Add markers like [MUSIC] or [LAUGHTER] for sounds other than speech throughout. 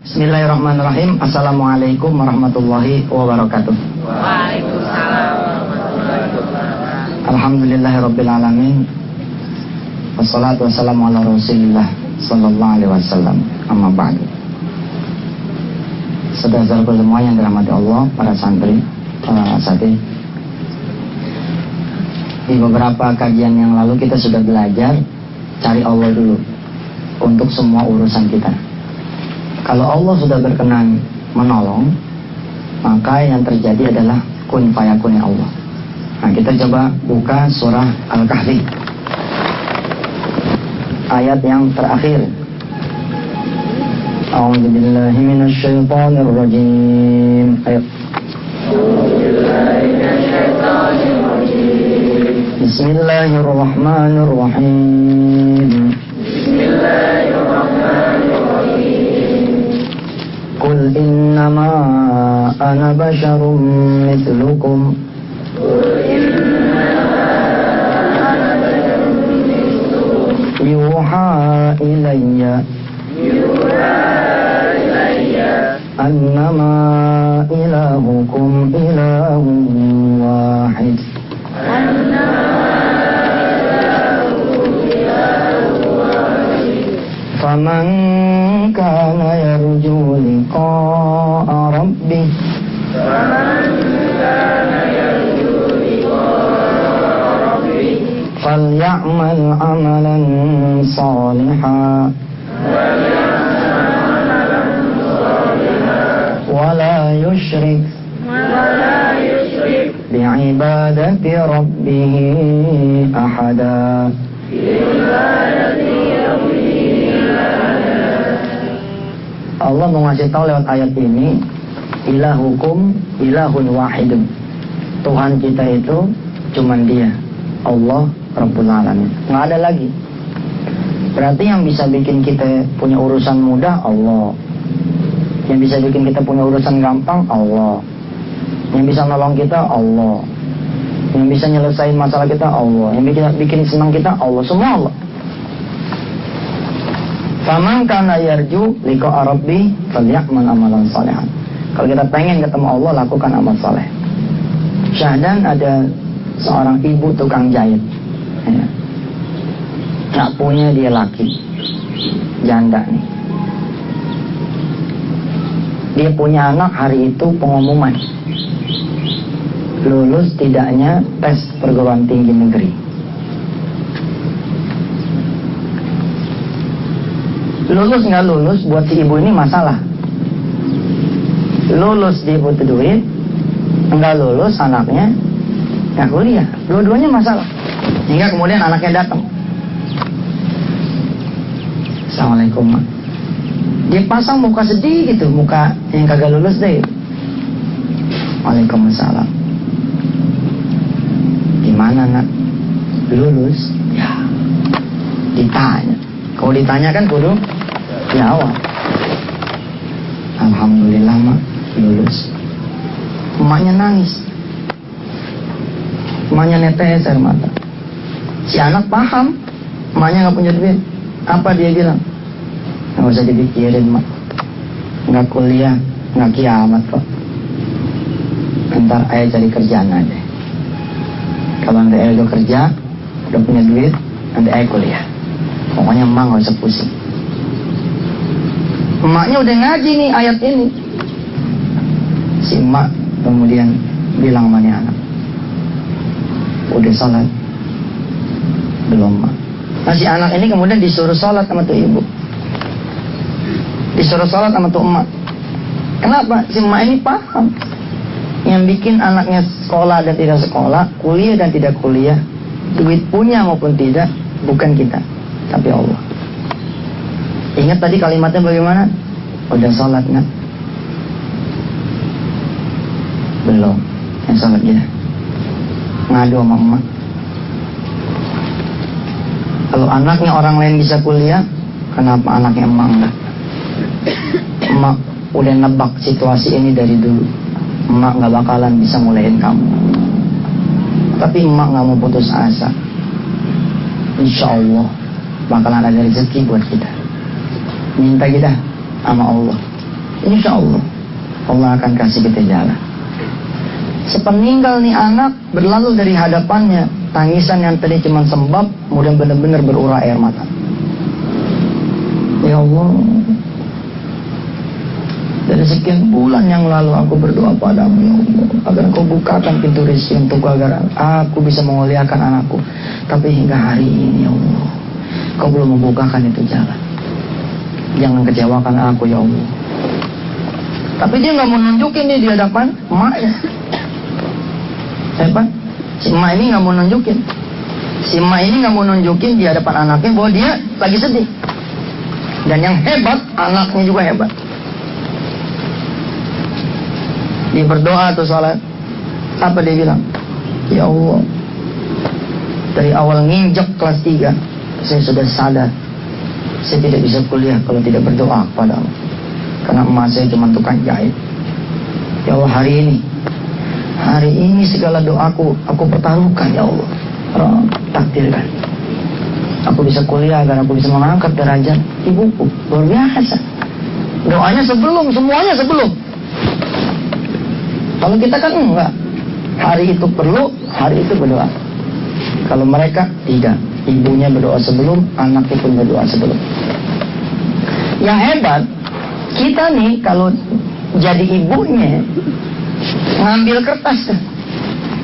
Bismillahirrahmanirrahim. Assalamualaikum warahmatullahi wabarakatuh. Waalaikumsalam warahmatullahi wabarakatuh. Alhamdulillahirabbil alamin. Wassalatu wassalamu ala Rasulillah sallallahu alaihi wasallam. Amma ba'du. Saudara-saudara semua yang dirahmati Allah, para santri, para asatid. Di beberapa kajian yang lalu kita sudah belajar cari Allah dulu untuk semua urusan kita. Kalau Allah sudah berkenan menolong, maka yang terjadi adalah kun fayakun Allah. Nah, kita coba buka surah Al-Kahfi. Ayat yang terakhir. A'udzu billahi rajim. Ayo. Bismillahirrahmanirrahim. قل إنما أنا بشر مثلكم. يوحى إلي. أنما إلهكم إله واحد. فمن صالحا ولا يشرك بعبادة ربه أحدا Allah mau ngasih tahu lewat ayat ini ilahukum ilahun wahidun Tuhan kita itu cuman dia Allah Rabbul Alamin nggak ada lagi berarti yang bisa bikin kita punya urusan mudah Allah yang bisa bikin kita punya urusan gampang Allah yang bisa nolong kita Allah yang bisa nyelesain masalah kita Allah yang bikin, bikin senang kita Allah semua Allah Faman kana yarju liko arabi falyamal amalan salihan. Kalau kita pengen ketemu Allah, lakukan amal saleh. Syahdan ada seorang ibu tukang jahit. Ya. Gak punya dia laki. Janda nih. Dia punya anak hari itu pengumuman. Lulus tidaknya tes perguruan tinggi negeri. lulus nggak lulus buat si ibu ini masalah lulus dia butuh duit nggak lulus anaknya nggak kuliah dua-duanya masalah hingga kemudian anaknya datang Assalamualaikum. Mak dia pasang muka sedih gitu muka yang kagak lulus deh. Waalaikumsalam. Gimana nak? Lulus? Ya. Ditanya. Kalau ditanya kan kudu jawab. Alhamdulillah mak. Lulus. Emaknya nangis. Emaknya netes air mata. Si anak paham. Emaknya nggak punya duit apa dia bilang nggak usah dipikirin mak nggak kuliah nggak kiamat kok ntar ayah cari kerjaan aja kalau nanti ayah udah kerja udah punya duit nanti ayah kuliah pokoknya emak nggak usah pusing Emaknya udah ngaji nih ayat ini. Si emak kemudian bilang sama anak. Udah sholat? Belum mak. Si anak ini kemudian disuruh sholat sama tuh ibu. Disuruh sholat sama tuh emak. Kenapa? Si emak ini paham. Yang bikin anaknya sekolah dan tidak sekolah, kuliah dan tidak kuliah, duit punya maupun tidak, bukan kita, tapi Allah. Ingat tadi kalimatnya bagaimana? Udah sholat nggak? Belum. Yang sholat dia. Ngadu sama emak. Kalau anaknya orang lain bisa kuliah, kenapa anaknya emak enggak? Emak udah nebak situasi ini dari dulu. Emak nggak bakalan bisa mulain kamu. Tapi emak nggak mau putus asa. Insya Allah bakalan ada rezeki buat kita minta kita sama Allah Insya Allah Allah akan kasih kita jalan. Sepeninggal nih anak berlalu dari hadapannya, tangisan yang tadi cuma sembab, kemudian benar-benar berurai air mata. Ya Allah, dari sekian bulan yang lalu aku berdoa padamu ya Allah agar kau bukakan pintu rezeki untuk agar aku bisa memuliakan anakku. Tapi hingga hari ini ya Allah, kau belum membukakan itu jalan. Jangan kecewakan aku ya Allah. Tapi dia nggak mau nunjukin nih di hadapan emaknya. Siapa? Si emak ini nggak mau nunjukin. Si emak ini nggak mau nunjukin di hadapan anaknya bahwa dia lagi sedih. Dan yang hebat, anaknya juga hebat. Dia berdoa atau sholat. Apa dia bilang? Ya Allah, dari awal nginjek kelas 3, saya sudah sadar. Saya tidak bisa kuliah kalau tidak berdoa kepada Allah. Karena emas saya cuma tukang jahit. Ya Allah hari ini, hari ini segala doaku, aku pertaruhkan ya Allah. Takdirkan. Aku bisa kuliah agar aku bisa mengangkat derajat ibuku. Luar biasa. Doanya sebelum, semuanya sebelum. Kalau kita kan enggak. Hari itu perlu, hari itu berdoa. Kalau mereka tidak. Ibunya berdoa sebelum, anaknya pun berdoa sebelum. Yang hebat, kita nih kalau jadi ibunya ngambil kertas kan.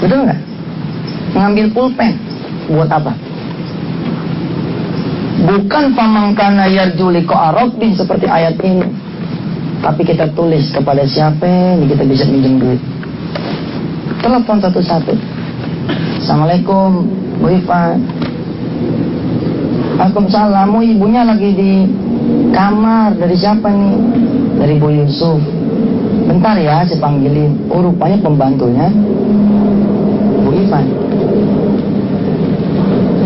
Betul nggak? Ngambil pulpen. Buat apa? Bukan pamangkana yarjuli arabin seperti ayat ini. Tapi kita tulis kepada siapa ini kita bisa minjem duit. Telepon satu-satu. Assalamualaikum, Bu Ivan. Waalaikumsalam, ibunya lagi di kamar. Dari siapa nih? Dari Bu Yusuf. Bentar ya, saya panggilin. Oh, rupanya pembantunya Bu Ivan.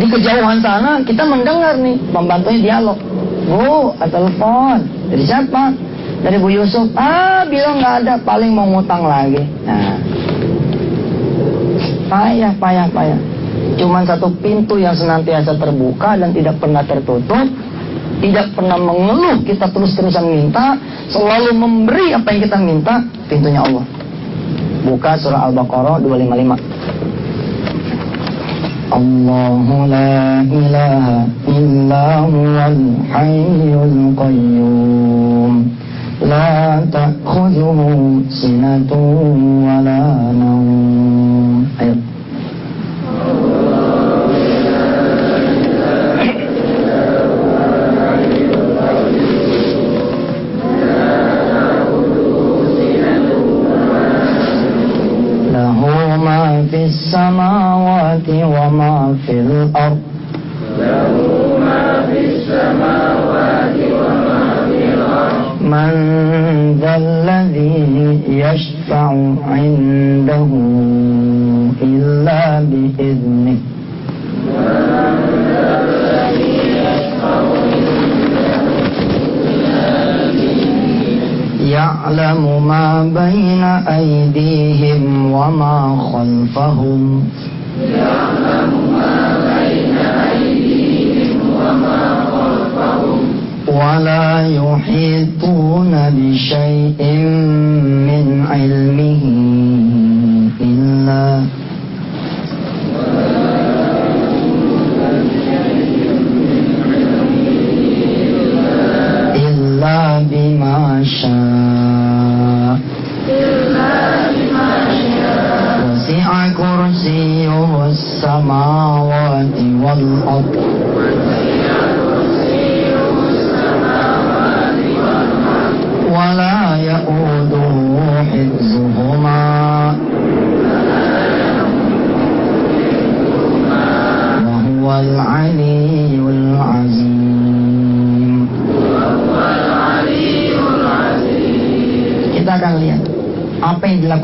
Di kejauhan sana kita mendengar nih pembantunya dialog. Bu, telepon. Dari siapa? Dari Bu Yusuf, ah bilang nggak ada, paling mau ngutang lagi. Nah, payah, payah, payah. Cuman satu pintu yang senantiasa terbuka dan tidak pernah tertutup Tidak pernah mengeluh, kita terus-terusan minta. Selalu memberi apa yang kita minta, pintunya Allah. Buka surah Al-Baqarah 255. Allahu la ilaha illa huwal hayyul qayyum لا تأخذه سنة ولا يشفع عنده إلا بإذنه. يعلم ما بين أيديهم وما خلفهم. يعلم ما ولا يحيطون بشيء من علمه إلا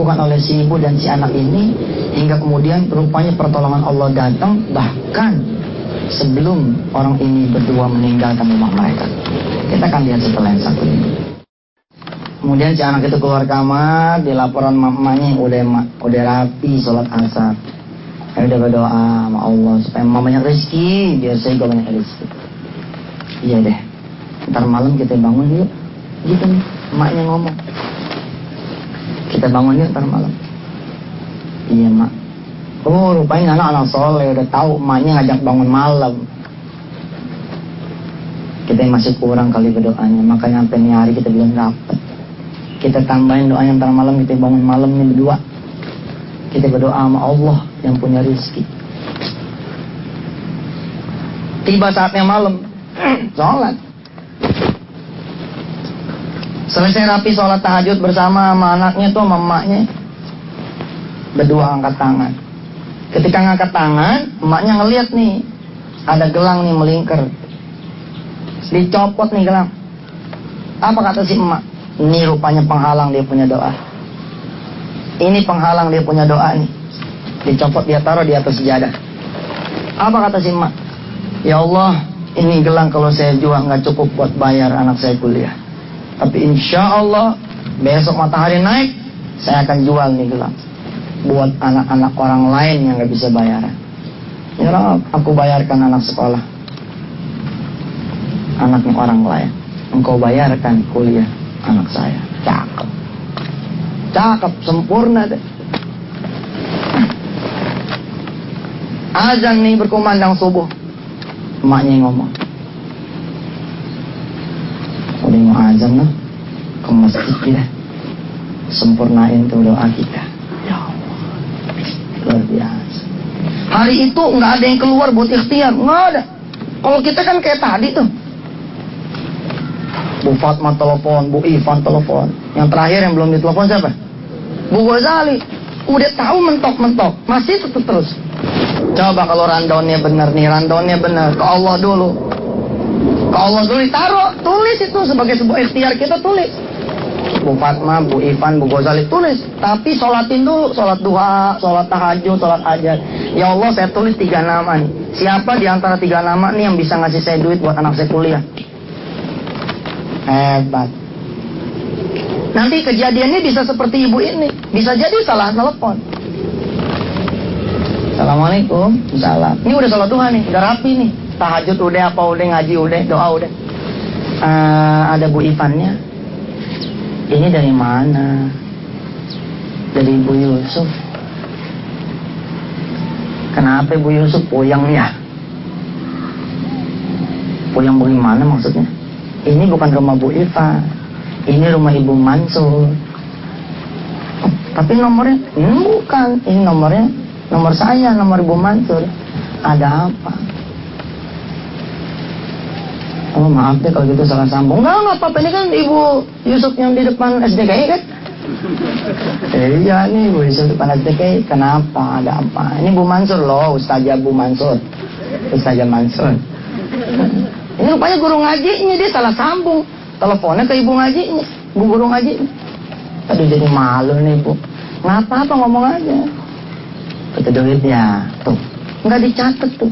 dilakukan oleh si ibu dan si anak ini hingga kemudian rupanya pertolongan Allah datang bahkan sebelum orang ini berdua meninggalkan rumah mereka. Kita akan lihat setelah yang satu ini. Kemudian si anak itu keluar kamar, di laporan mamanya udah udah rapi sholat asar. Ya udah berdoa sama Allah supaya mamanya rezeki, biar saya juga banyak rezeki. Iya deh. Ntar malam kita bangun yuk. Gitu nih. emaknya ngomong kita bangun yuk ntar malam. Iya mak. Oh rupanya anak-anak soleh udah tahu emaknya ngajak bangun malam. Kita masih kurang kali berdoanya makanya sampai ini hari kita belum dapat kita tambahin doanya ntar malam kita bangun malam ini berdua. Kita berdoa sama Allah yang punya rizki tiba saatnya malam [CLEARS THROAT] sholat selesai rapi sholat tahajud bersama sama anaknya tuh sama emaknya berdua angkat tangan ketika ngangkat tangan emaknya ngeliat nih ada gelang nih melingkar Dicopot nih gelang. Apa kata si emak? Ini rupanya penghalang dia punya doa. Ini penghalang dia punya doa nih. Dicopot dia taruh di atas sejadah. Apa kata si emak? Ya Allah, ini gelang kalau saya jual nggak cukup buat bayar anak saya kuliah. Tapi insya Allah besok matahari naik, saya akan jual nih gelang buat anak-anak orang lain yang nggak bisa bayaran. Ya Allah, aku bayarkan anak sekolah anaknya orang lain. Engkau bayarkan kuliah anak saya. Cakep. Cakep, sempurna deh. Azan nih berkumandang subuh. Emaknya ngomong. Mau azan lah. Ke masjid kita. Sempurnain tuh doa kita. Ya Allah. Luar biasa. Hari itu nggak ada yang keluar buat ikhtiar. Nggak ada. Kalau kita kan kayak tadi tuh. Bu Fatma telepon, Bu Ivan telepon. Yang terakhir yang belum ditelepon siapa? Bu Ghazali. Udah tahu mentok-mentok, masih tetap terus. Coba kalau randonnya benar nih, randonnya benar. Ke Allah dulu. Allah dulu ditaruh, tulis itu sebagai sebuah ikhtiar kita tulis. Bu Fatma, Bu Ivan, Bu Ghazali tulis. Tapi sholatin dulu, sholat duha, sholat tahajud, sholat hajat. Ya Allah saya tulis tiga nama nih. Siapa di antara tiga nama nih yang bisa ngasih saya duit buat anak saya kuliah? Hebat. Nanti kejadiannya bisa seperti ibu ini. Bisa jadi salah telepon. Assalamualaikum. Salam. Ini udah sholat duha nih. Udah rapi nih. Tahajud udah apa udah ngaji udah doa udah. Uh, ada Bu Ivannya. Ini dari mana? Dari Ibu Yusuf. Kenapa Ibu Yusuf puyang ya? Puyang bagaimana maksudnya? ini bukan rumah Bu Iva ini rumah Ibu Mansur tapi nomornya hmm, bukan ini nomornya nomor saya nomor Ibu Mansur ada apa Oh maaf deh kalau gitu salah sambung Enggak, enggak apa-apa Ini kan Ibu Yusuf yang di depan SDKI kan eh, Iya nih Ibu Yusuf depan SDKI Kenapa? Ada apa? Ini Bu Mansur loh Ustazah Bu Mansur Ustazah Mansur ini rupanya guru ngajinya dia salah sambung. Teleponnya ke ibu ngajinya, bu guru ngaji. Aduh jadi malu nih bu. Ngapa apa ngomong aja. Butuh duitnya, tuh. Nggak dicatat tuh.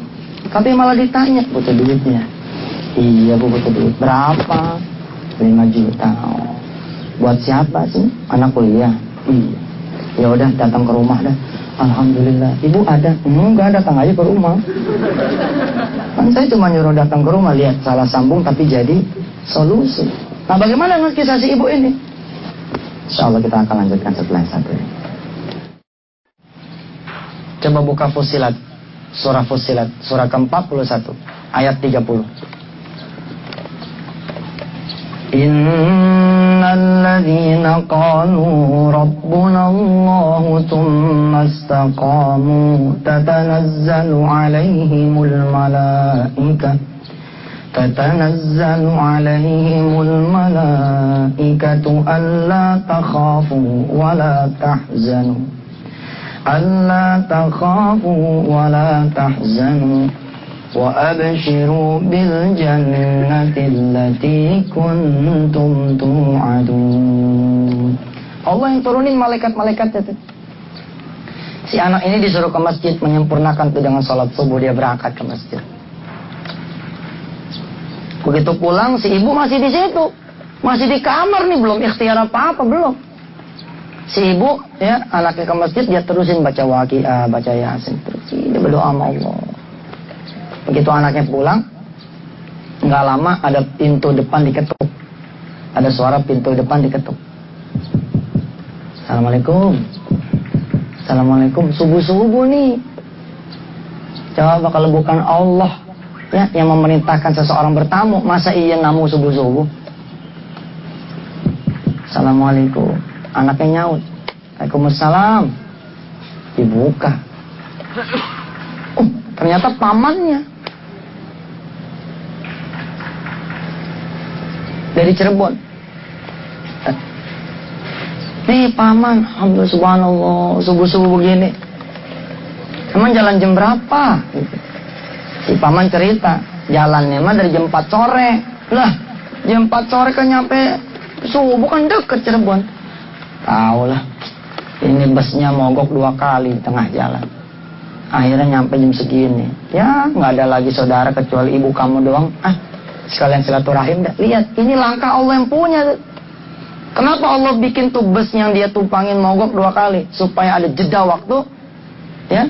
Tapi malah ditanya, butuh duitnya. Iya bu butuh duit. Berapa? 5 juta. Buat siapa sih? Anak kuliah? Iya. Ya udah datang ke rumah dah. Alhamdulillah. Ibu ada? Enggak, datang aja ke rumah. Kan saya cuma nyuruh datang ke rumah, lihat salah sambung tapi jadi solusi. Nah bagaimana dengan kisah si ibu ini? Insya Allah kita akan lanjutkan setelah satu ini. Coba buka Fusilat, surah Fusilat, surah ke-41, ayat 30. إن الذين قالوا ربنا الله ثم استقاموا تتنزل عليهم الملائكة تتنزل عليهم الملائكة ألا تخافوا ولا تحزنوا ألا تخافوا ولا تحزنوا وأبشروا بالجنة التي كنتم توعدون Allah yang turunin malaikat-malaikat itu. Si anak ini disuruh ke masjid menyempurnakan itu dengan sholat subuh dia berangkat ke masjid. Begitu pulang si ibu masih di situ, masih di kamar nih belum ikhtiar apa-apa belum. Si ibu ya anaknya ke masjid dia terusin baca waqiah, baca yasin terus dia berdoa sama Allah. Begitu anaknya pulang, nggak lama ada pintu depan diketuk. ada suara pintu depan diketuk. Assalamualaikum. Assalamualaikum. Subuh-subuh nih. Coba kalau bukan Allah ya yang memerintahkan seseorang bertamu, masa iya namu subuh-subuh? Assalamualaikum. Anaknya nyaut. Waalaikumsalam. Dibuka. Oh, ternyata pamannya. Dari Cirebon. Nih paman, Alhamdulillah subhanallah, subuh-subuh begini. Emang jalan jam berapa? Si paman cerita, jalannya mah dari jam 4 sore. Lah, jam 4 sore kan nyampe subuh kan deket Cirebon. Tahu lah, ini busnya mogok dua kali di tengah jalan. Akhirnya nyampe jam segini. Ya, nggak ada lagi saudara kecuali ibu kamu doang. Ah, sekalian silaturahim dah. Lihat, ini langkah Allah yang punya. Kenapa Allah bikin tuh yang dia tumpangin mogok dua kali? Supaya ada jeda waktu, ya,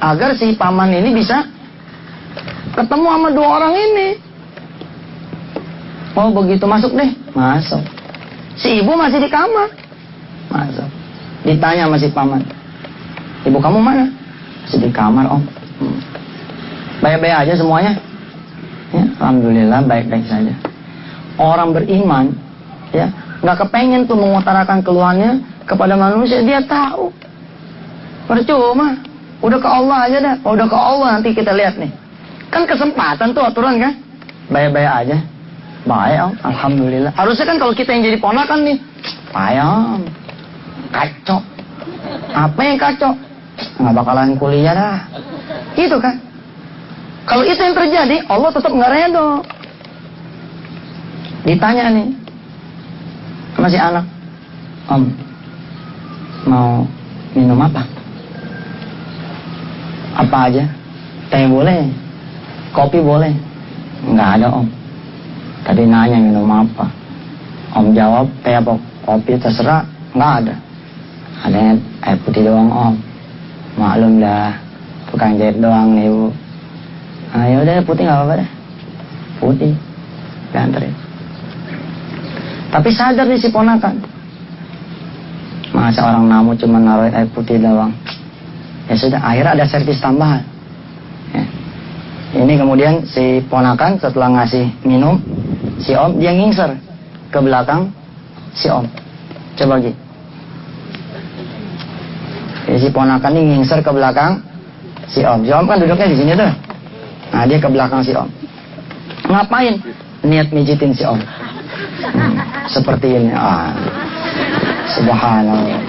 agar si paman ini bisa ketemu sama dua orang ini. Oh begitu masuk deh, masuk. Si ibu masih di kamar, masuk. Ditanya sama si paman, ibu kamu mana? Masih di kamar om. Hmm. Baik-baik aja semuanya. Ya, Alhamdulillah baik-baik saja. Orang beriman, ya nggak kepengen tuh mengutarakan keluhannya kepada manusia dia tahu. Percuma. Udah ke Allah aja dah. Udah ke Allah nanti kita lihat nih. Kan kesempatan tuh aturan kan? Baik-baik aja. Baik alhamdulillah. Harusnya kan kalau kita yang jadi ponakan nih ayam kacau. Apa yang kacau? Nggak bakalan kuliah dah. Itu kan kalau itu yang terjadi Allah tetap nggak redo ditanya nih masih anak om mau minum apa? Apa aja. Teh boleh kopi boleh. Nggak ada om. Tadi nanya minum apa. Om jawab teh apa kopi? Terserah nggak ada. Ada air putih doang om. Maklum dah tukang jahit doang nih bu ah yaudah putih nggak apa-apa deh putih diantarin tapi sadar nih si ponakan. Masa orang namu cuma naruh air putih doang. Ya sudah, akhirnya ada servis tambahan. Ya. Ini kemudian si ponakan setelah ngasih minum, si om dia ngingser ke belakang si om. Coba gitu. Jadi si ponakan ini ngingser ke belakang si om. Si om kan duduknya di sini tuh. Nah dia ke belakang si om. Ngapain? Niat mijitin si om. Hmm, seperti ini. Ah. Subhanallah.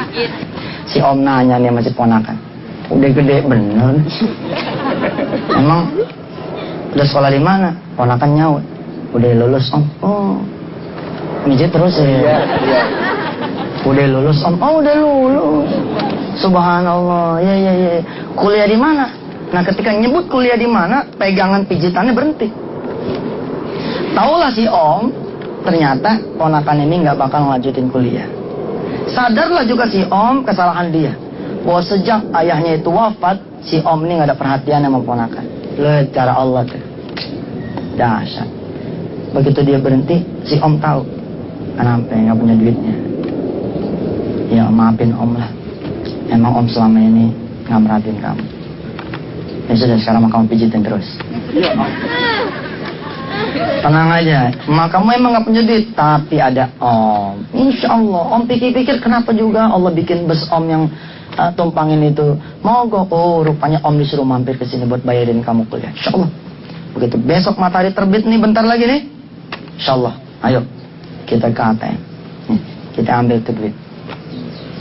Si om nanya nih masih ponakan. Udah gede bener. Emang udah sekolah di mana? Ponakan nyaut. Udah lulus om. Oh. Mijit terus ya. Iya, iya. Udah lulus om. Oh udah lulus. Subhanallah. Ya ya ya. Kuliah di mana? Nah ketika nyebut kuliah di mana, pegangan pijitannya berhenti. Taulah si om ternyata ponakan ini nggak bakal ngelanjutin kuliah. Sadarlah juga si om kesalahan dia. Bahwa sejak ayahnya itu wafat, si om ini nggak ada perhatian sama ponakan. Lihat cara Allah tuh. Dahsyat. Begitu dia berhenti, si om tahu. Kenapa nggak punya duitnya? Ya maafin om lah. Emang om selama ini nggak merhatiin kamu. Ya sudah sekarang kamu pijitin terus. Tenang aja. Mak kamu emang gak punya duit, tapi ada om. Insya Allah. Om pikir-pikir kenapa juga Allah bikin bus om yang uh, tumpangin itu. Mogok. Oh, rupanya om disuruh mampir ke sini buat bayarin kamu kuliah. Insya Allah. Begitu besok matahari terbit nih bentar lagi nih. Insya Allah. Ayo kita ke ATM. Nih, kita ambil tuh duit.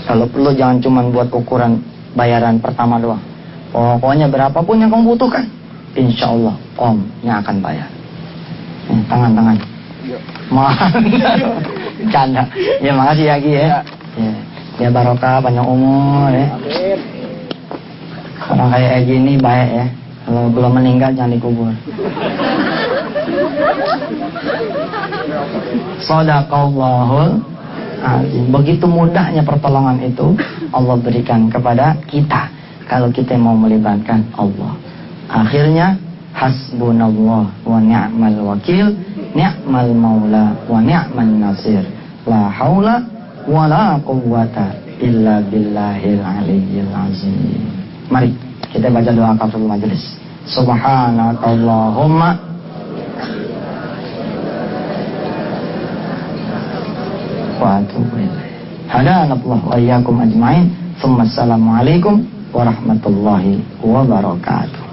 Kalau perlu jangan cuma buat ukuran bayaran pertama doang. Pokoknya berapapun yang kamu butuhkan. Insya Allah om yang akan bayar. Tangan tangan mahal canda. Ya makasih ya Ki ya. Ya, ya barokah panjang umur ya. Orang kayak gini baik ya. Kalau belum meninggal jangan dikubur. Sadaqallahul azim. Begitu mudahnya pertolongan itu Allah berikan kepada kita kalau kita mau melibatkan Allah. Akhirnya hasbunallah wa ni'mal wakil ni'mal maula wa ni'man nasir. La haula wa la quwwata illa billahil aliyyil azim. Mari kita baca doa kafir majelis subhanakallahumma. Wa atubu ilaih. Hadanallahu wa iyyakum ajmain. Assalamualaikum warahmatullahi wabarakatuh